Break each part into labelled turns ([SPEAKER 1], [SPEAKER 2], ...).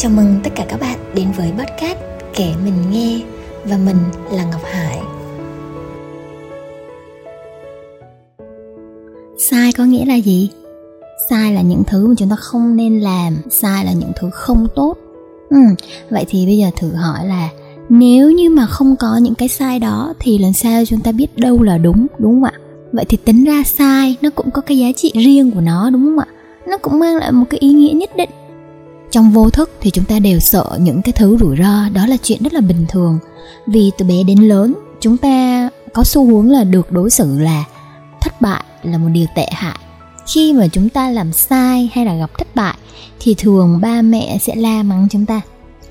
[SPEAKER 1] Chào mừng tất cả các bạn đến với podcast Kể Mình Nghe và mình là Ngọc Hải. Sai có nghĩa là gì? Sai là những thứ mà chúng ta không nên làm, sai là những thứ không tốt. Ừ, vậy thì bây giờ thử hỏi là nếu như mà không có những cái sai đó thì làm sao chúng ta biết đâu là đúng, đúng không ạ? Vậy thì tính ra sai nó cũng có cái giá trị riêng của nó đúng không ạ? Nó cũng mang lại một cái ý nghĩa nhất định trong vô thức thì chúng ta đều sợ những cái thứ rủi ro, đó là chuyện rất là bình thường. Vì từ bé đến lớn, chúng ta có xu hướng là được đối xử là thất bại là một điều tệ hại. Khi mà chúng ta làm sai hay là gặp thất bại, thì thường ba mẹ sẽ la mắng chúng ta.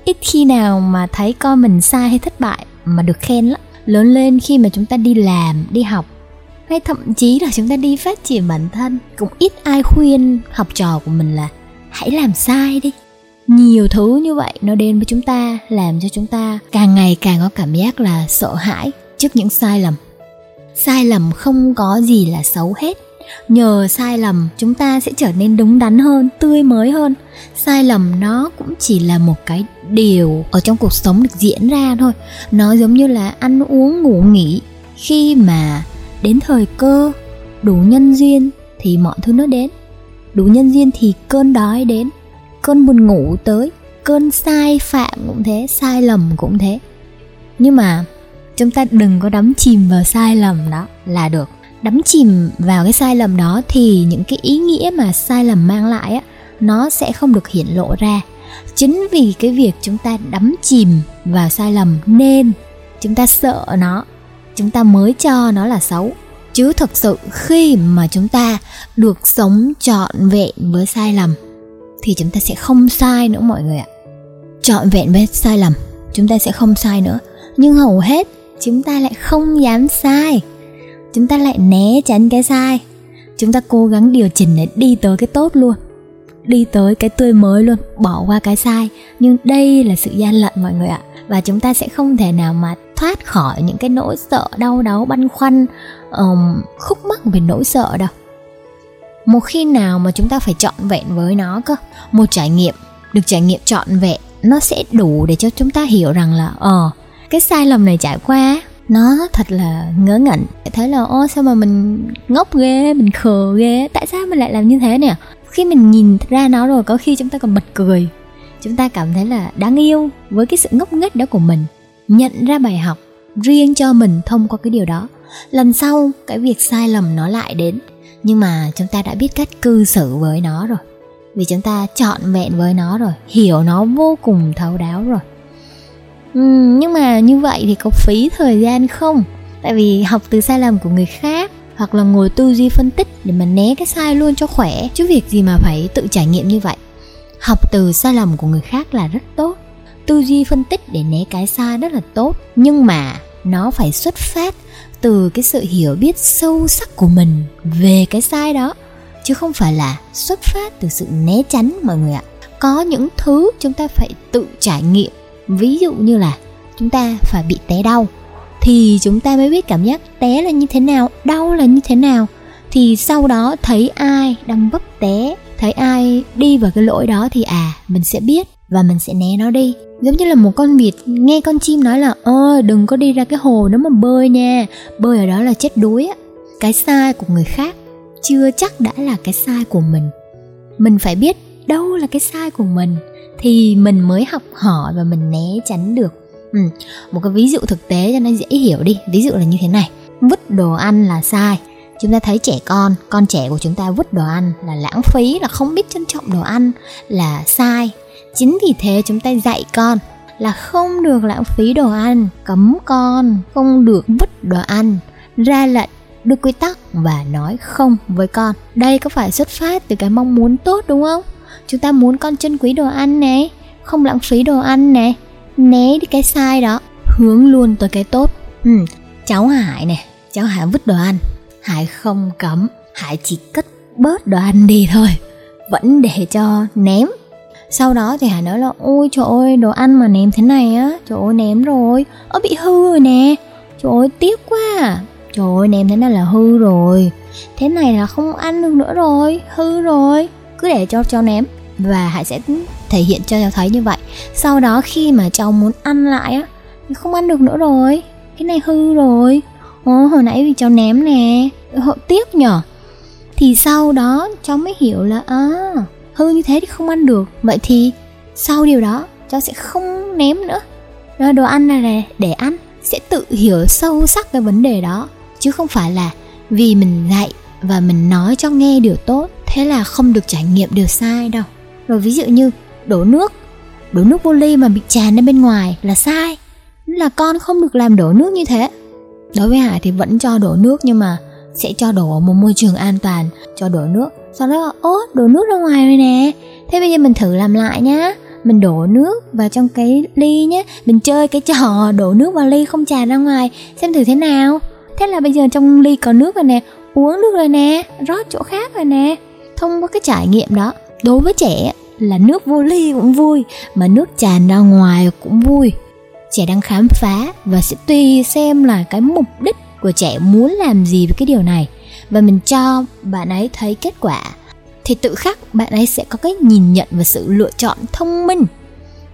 [SPEAKER 1] Ít khi nào mà thấy con mình sai hay thất bại mà được khen lắm. Lớn lên khi mà chúng ta đi làm, đi học, hay thậm chí là chúng ta đi phát triển bản thân, cũng ít ai khuyên học trò của mình là hãy làm sai đi nhiều thứ như vậy nó đến với chúng ta, làm cho chúng ta càng ngày càng có cảm giác là sợ hãi trước những sai lầm. Sai lầm không có gì là xấu hết. Nhờ sai lầm, chúng ta sẽ trở nên đúng đắn hơn, tươi mới hơn. Sai lầm nó cũng chỉ là một cái điều ở trong cuộc sống được diễn ra thôi. Nó giống như là ăn uống, ngủ, nghỉ. Khi mà đến thời cơ, đủ nhân duyên thì mọi thứ nó đến. Đủ nhân duyên thì cơn đói đến cơn buồn ngủ tới, cơn sai phạm cũng thế, sai lầm cũng thế. Nhưng mà chúng ta đừng có đắm chìm vào sai lầm đó là được. Đắm chìm vào cái sai lầm đó thì những cái ý nghĩa mà sai lầm mang lại á, nó sẽ không được hiển lộ ra. Chính vì cái việc chúng ta đắm chìm vào sai lầm nên chúng ta sợ nó, chúng ta mới cho nó là xấu. Chứ thực sự khi mà chúng ta được sống trọn vẹn với sai lầm thì chúng ta sẽ không sai nữa mọi người ạ. Trọn vẹn với sai lầm chúng ta sẽ không sai nữa. Nhưng hầu hết chúng ta lại không dám sai. Chúng ta lại né tránh cái sai. Chúng ta cố gắng điều chỉnh để đi tới cái tốt luôn. Đi tới cái tươi mới luôn bỏ qua cái sai. Nhưng đây là sự gian lận mọi người ạ. Và chúng ta sẽ không thể nào mà thoát khỏi những cái nỗi sợ đau đớn băn khoăn um, khúc mắc về nỗi sợ đâu một khi nào mà chúng ta phải trọn vẹn với nó cơ, một trải nghiệm, được trải nghiệm trọn vẹn, nó sẽ đủ để cho chúng ta hiểu rằng là ờ cái sai lầm này trải qua, nó thật là ngớ ngẩn. Thấy là, ô, sao mà mình ngốc ghê, mình khờ ghê, tại sao mình lại làm như thế nè? Khi mình nhìn ra nó rồi, có khi chúng ta còn bật cười. Chúng ta cảm thấy là đáng yêu với cái sự ngốc nghếch đó của mình. Nhận ra bài học riêng cho mình thông qua cái điều đó. Lần sau, cái việc sai lầm nó lại đến nhưng mà chúng ta đã biết cách cư xử với nó rồi. Vì chúng ta chọn vẹn với nó rồi hiểu nó vô cùng thấu đáo rồi. Ừ, nhưng mà như vậy thì có phí thời gian không? Tại vì học từ sai lầm của người khác hoặc là ngồi tư duy phân tích để mà né cái sai luôn cho khỏe. Chứ việc gì mà phải tự trải nghiệm như vậy? Học từ sai lầm của người khác là rất tốt. Tư duy phân tích để né cái sai rất là tốt. Nhưng mà nó phải xuất phát từ cái sự hiểu biết sâu sắc của mình về cái sai đó, chứ không phải là xuất phát từ sự né tránh mọi người ạ. Có những thứ chúng ta phải tự trải nghiệm. Ví dụ như là chúng ta phải bị té đau, thì chúng ta mới biết cảm giác té là như thế nào, đau là như thế nào. Thì sau đó thấy ai đang vấp té, thấy ai đi vào cái lỗi đó thì à mình sẽ biết và mình sẽ né nó đi giống như là một con vịt, nghe con chim nói là, ơ, đừng có đi ra cái hồ đó mà bơi nha. Bơi ở đó là chết đuối á. Cái sai của người khác chưa chắc đã là cái sai của mình. Mình phải biết đâu là cái sai của mình thì mình mới học hỏi và mình né tránh được. Ừ. một cái ví dụ thực tế cho nó dễ hiểu đi. Ví dụ là như thế này, vứt đồ ăn là sai. Chúng ta thấy trẻ con con trẻ của chúng ta vứt đồ ăn là lãng phí, là không biết trân trọng đồ ăn là sai chính vì thế chúng ta dạy con là không được lãng phí đồ ăn cấm con không được vứt đồ ăn ra lệnh đưa quy tắc và nói không với con. Đây có phải xuất phát từ cái mong muốn tốt đúng không? Chúng ta muốn con trân quý đồ ăn này không lãng phí đồ ăn này né đi cái sai đó. Hướng luôn tới cái tốt. Ừ, cháu hải này cháu hải vứt đồ ăn. Hải không cấm hải chỉ cất bớt đồ ăn đi thôi. Vẫn để cho ném sau đó thì hải nói là ôi trời ơi đồ ăn mà ném thế này á trời ơi ném rồi. Ơ bị hư rồi nè. Trời ơi tiếc quá à. trời ơi ném thế này là hư rồi. Thế này là không ăn được nữa rồi hư rồi. Cứ để cho cho ném và hải sẽ thể hiện cho cháu thấy như vậy. Sau đó khi mà cháu muốn ăn lại á không ăn được nữa rồi. Cái này hư rồi. Ồ, hồi nãy vì cháu ném nè. Họ tiếc nhở. Thì sau đó cháu mới hiểu là à hư như thế thì không ăn được. Vậy thì sau điều đó, cháu sẽ không ném nữa. Rồi đồ ăn này để ăn. Sẽ tự hiểu sâu sắc cái vấn đề đó. Chứ không phải là vì mình dạy và mình nói cho nghe điều tốt, thế là không được trải nghiệm điều sai đâu. Rồi ví dụ như đổ nước. Đổ nước vô ly mà bị tràn ra bên ngoài là sai. Là con không được làm đổ nước như thế. Đối với hải thì vẫn cho đổ nước nhưng mà sẽ cho đổ ở một môi trường an toàn, cho đổ nước sau đó ố đổ nước ra ngoài rồi nè. Thế bây giờ mình thử làm lại nhá. Mình đổ nước vào trong cái ly nhé mình chơi cái trò đổ nước vào ly không tràn ra ngoài. Xem thử thế nào. Thế là bây giờ trong ly có nước rồi nè. Uống nước rồi nè. Rót chỗ khác rồi nè. Thông qua cái trải nghiệm đó, đối với trẻ là nước vô ly cũng vui, mà nước tràn ra ngoài cũng vui. Trẻ đang khám phá và sẽ tùy xem là cái mục đích của trẻ muốn làm gì với cái điều này và mình cho bạn ấy thấy kết quả, thì tự khắc bạn ấy sẽ có cái nhìn nhận và sự lựa chọn thông minh.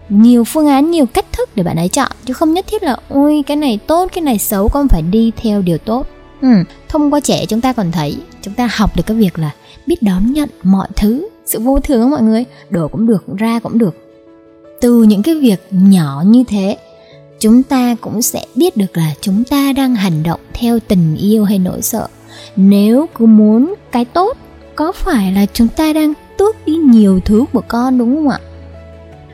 [SPEAKER 1] Nhiều phương án, nhiều cách thức để bạn ấy chọn, chứ không nhất thiết là, ôi, cái này tốt, cái này xấu, con phải đi theo điều tốt. Ừ. thông qua trẻ chúng ta còn thấy, chúng ta học được cái việc là biết đón nhận mọi thứ, sự vô thường mọi người đổ cũng được, ra cũng được. Từ những cái việc nhỏ như thế, chúng ta cũng sẽ biết được là chúng ta đang hành động theo tình yêu hay nỗi sợ nếu cứ muốn cái tốt, có phải là chúng ta đang tước đi nhiều thứ của con đúng không ạ?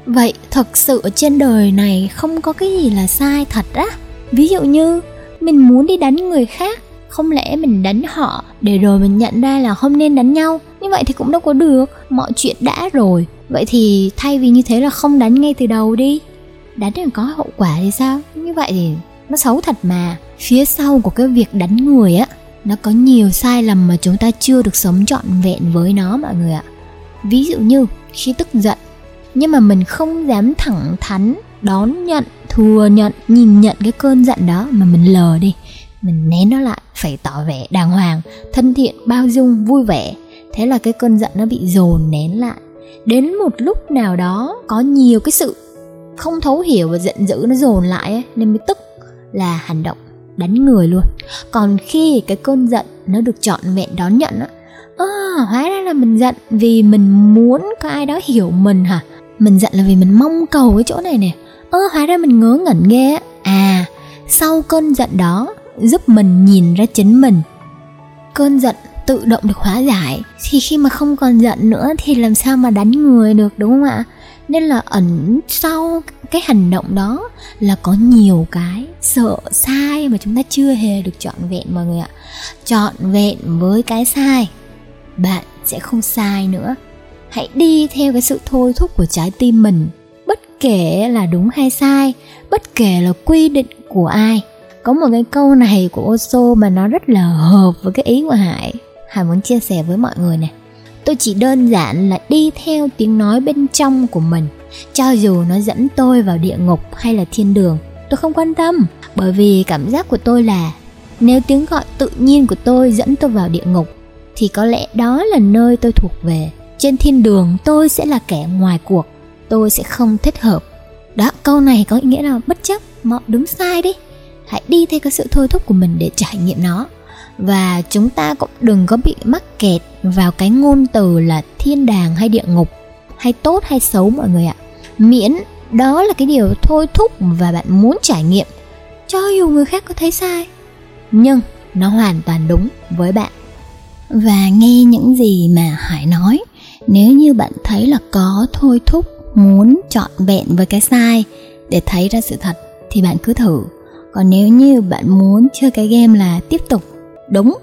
[SPEAKER 1] Vậy thật sự ở trên đời này không có cái gì là sai thật á. Ví dụ như mình muốn đi đánh người khác, không lẽ mình đánh họ để rồi mình nhận ra là không nên đánh nhau? Như vậy thì cũng đâu có được, mọi chuyện đã rồi. Vậy thì thay vì như thế là không đánh ngay từ đầu đi. Đánh là có hậu quả thì sao? Như vậy thì nó xấu thật mà. Phía sau của cái việc đánh người á nó có nhiều sai lầm mà chúng ta chưa được sống trọn vẹn với nó mọi người ạ. Ví dụ như khi tức giận nhưng mà mình không dám thẳng thắn đón nhận thừa nhận nhìn nhận cái cơn giận đó mà mình lờ đi. Mình nén nó lại phải tỏ vẻ đàng hoàng thân thiện bao dung vui vẻ. Thế là cái cơn giận nó bị dồn nén lại. Đến một lúc nào đó có nhiều cái sự không thấu hiểu và giận dữ nó dồn lại ấy, nên mới tức là hành động đánh người luôn. Còn khi cái cơn giận nó được trọn vẹn đón nhận á à, hóa ra là mình giận vì mình muốn có ai đó hiểu mình hả? Mình giận là vì mình mong cầu cái chỗ này nè. Ơ à, hóa ra mình ngớ ngẩn ghê á. À sau cơn giận đó giúp mình nhìn ra chính mình. Cơn giận tự động được hóa giải. Thì khi mà không còn giận nữa thì làm sao mà đánh người được đúng không ạ? Nên là ẩn sau cái hành động đó là có nhiều cái sợ sai mà chúng ta chưa hề được trọn vẹn mọi người ạ. Trọn vẹn với cái sai, bạn sẽ không sai nữa. Hãy đi theo cái sự thôi thúc của trái tim mình, bất kể là đúng hay sai, bất kể là quy định của ai. Có một cái câu này của Oso mà nó rất là hợp với cái ý của Hải. Hải muốn chia sẻ với mọi người này tôi chỉ đơn giản là đi theo tiếng nói bên trong của mình, cho dù nó dẫn tôi vào địa ngục hay là thiên đường, tôi không quan tâm. Bởi vì cảm giác của tôi là, nếu tiếng gọi tự nhiên của tôi dẫn tôi vào địa ngục, thì có lẽ đó là nơi tôi thuộc về. Trên thiên đường, tôi sẽ là kẻ ngoài cuộc, tôi sẽ không thích hợp. Đó, câu này có ý nghĩa là bất chấp, mọi đúng sai đi. Hãy đi theo cái sự thôi thúc của mình để trải nghiệm nó. Và chúng ta cũng đừng có bị mắc kẹt vào cái ngôn từ là thiên đàng hay địa ngục, hay tốt hay xấu mọi người ạ. Miễn, đó là cái điều thôi thúc và bạn muốn trải nghiệm. Cho dù người khác có thấy sai, nhưng nó hoàn toàn đúng với bạn. Và nghe những gì mà hải nói, nếu như bạn thấy là có thôi thúc, muốn trọn vẹn với cái sai để thấy ra sự thật thì bạn cứ thử. Còn nếu như bạn muốn chơi cái game là tiếp tục, đúng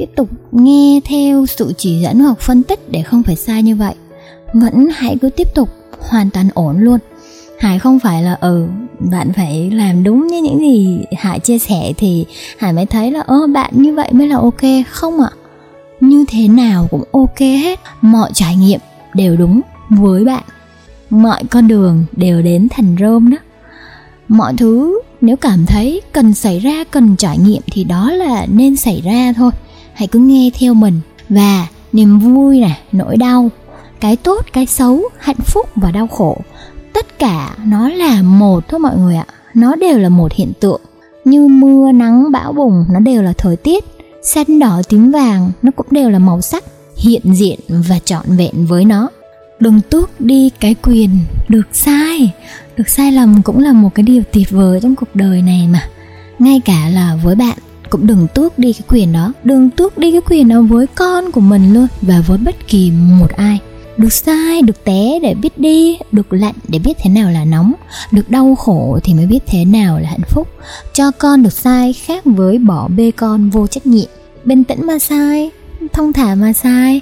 [SPEAKER 1] tiếp tục nghe theo sự chỉ dẫn hoặc phân tích để không phải sai như vậy. Vẫn hãy cứ tiếp tục, hoàn toàn ổn luôn. Hải không phải là ừ bạn phải làm đúng như những gì hải chia sẻ thì hải mới thấy là, ơ, bạn như vậy mới là ok, không ạ. Như thế nào cũng ok hết. Mọi trải nghiệm đều đúng với bạn. Mọi con đường đều đến thành rôm đó. Mọi thứ nếu cảm thấy cần xảy ra, cần trải nghiệm thì đó là nên xảy ra thôi hãy cứ nghe theo mình. Và niềm vui này nỗi đau, cái tốt, cái xấu, hạnh phúc và đau khổ, tất cả nó là một thôi mọi người ạ. Nó đều là một hiện tượng. Như mưa, nắng, bão, bùng, nó đều là thời tiết. Xanh đỏ, tím vàng, nó cũng đều là màu sắc, hiện diện và trọn vẹn với nó. Đừng tước đi cái quyền được sai. Được sai lầm cũng là một cái điều tuyệt vời trong cuộc đời này mà. Ngay cả là với bạn cũng đừng tước đi cái quyền đó. Đừng tước đi cái quyền đó với con của mình luôn và với bất kỳ một ai. Được sai, được té để biết đi, được lạnh để biết thế nào là nóng, được đau khổ thì mới biết thế nào là hạnh phúc. Cho con được sai khác với bỏ bê con vô trách nhiệm. Bình tĩnh mà sai, thông thả mà sai.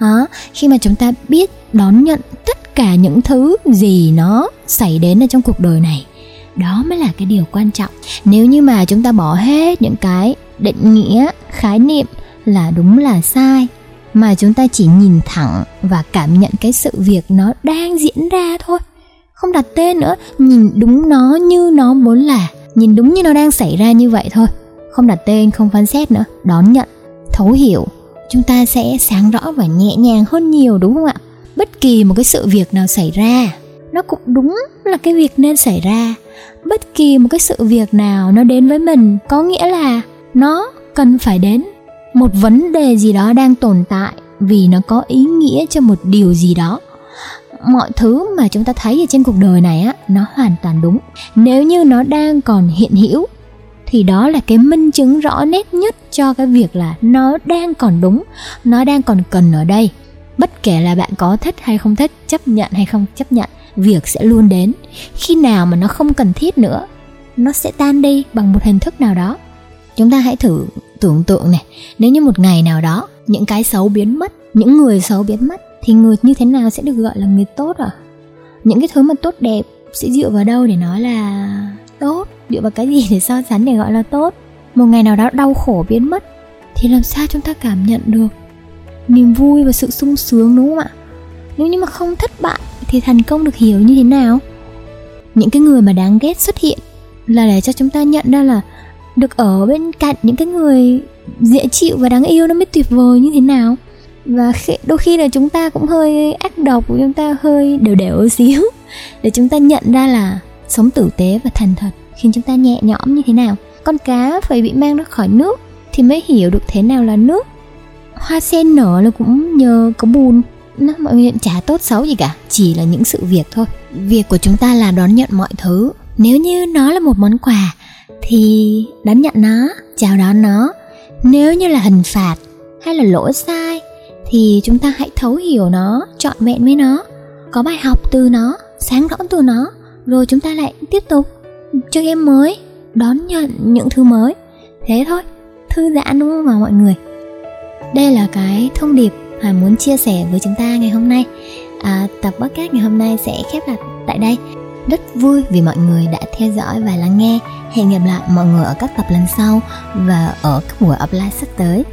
[SPEAKER 1] Đó khi mà chúng ta biết đón nhận tất cả những thứ gì nó xảy đến ở trong cuộc đời này đó mới là cái điều quan trọng. Nếu như mà chúng ta bỏ hết những cái định nghĩa, khái niệm là đúng là sai, mà chúng ta chỉ nhìn thẳng và cảm nhận cái sự việc nó đang diễn ra thôi, không đặt tên nữa, nhìn đúng nó như nó muốn là, nhìn đúng như nó đang xảy ra như vậy thôi, không đặt tên, không phán xét nữa, đón nhận, thấu hiểu. Chúng ta sẽ sáng rõ và nhẹ nhàng hơn nhiều, đúng không ạ? Bất kỳ một cái sự việc nào xảy ra, nó cũng đúng là cái việc nên xảy ra bất kỳ một cái sự việc nào nó đến với mình, có nghĩa là nó cần phải đến. Một vấn đề gì đó đang tồn tại vì nó có ý nghĩa cho một điều gì đó. Mọi thứ mà chúng ta thấy ở trên cuộc đời này á, nó hoàn toàn đúng. Nếu như nó đang còn hiện hữu, thì đó là cái minh chứng rõ nét nhất cho cái việc là nó đang còn đúng, nó đang còn cần ở đây. Bất kể là bạn có thích hay không thích, chấp nhận hay không chấp nhận việc sẽ luôn đến. Khi nào mà nó không cần thiết nữa, nó sẽ tan đi bằng một hình thức nào đó. Chúng ta hãy thử tưởng tượng này, nếu như một ngày nào đó, những cái xấu biến mất, những người xấu biến mất, thì người như thế nào sẽ được gọi là người tốt à? Những cái thứ mà tốt đẹp sẽ dựa vào đâu để nói là tốt? Dựa vào cái gì để so sánh để gọi là tốt? Một ngày nào đó đau khổ biến mất, thì làm sao chúng ta cảm nhận được niềm vui và sự sung sướng, đúng không ạ? Nếu như mà không thất bại thì thành công được hiểu như thế nào? Những cái người mà đáng ghét xuất hiện là để cho chúng ta nhận ra là được ở bên cạnh những cái người dễ chịu và đáng yêu nó mới tuyệt vời như thế nào. Và khi, đôi khi là chúng ta cũng hơi ác độc của chúng ta hơi đều đều xíu để chúng ta nhận ra là sống tử tế và thành thật khiến chúng ta nhẹ nhõm như thế nào. Con cá phải bị mang ra khỏi nước thì mới hiểu được thế nào là nước. Hoa sen nở là cũng nhờ có bùn nó mọi chuyện chả tốt xấu gì cả, chỉ là những sự việc thôi. Việc của chúng ta là đón nhận mọi thứ. Nếu như nó là một món quà, thì đón nhận nó, chào đón nó. Nếu như là hình phạt hay là lỗi sai, thì chúng ta hãy thấu hiểu nó, trọn vẹn với nó. Có bài học từ nó, sáng rõ từ nó, rồi chúng ta lại tiếp tục chơi game mới, đón nhận những thứ mới. Thế thôi, thư giãn đúng không mà mọi người? Đây là cái thông điệp Hòa muốn chia sẻ với chúng ta ngày hôm nay. À, tập podcast ngày hôm nay sẽ khép lại tại đây. Rất vui vì mọi người đã theo dõi và lắng nghe. Hẹn gặp lại mọi người ở các tập lần sau và ở các buổi offline sắp tới.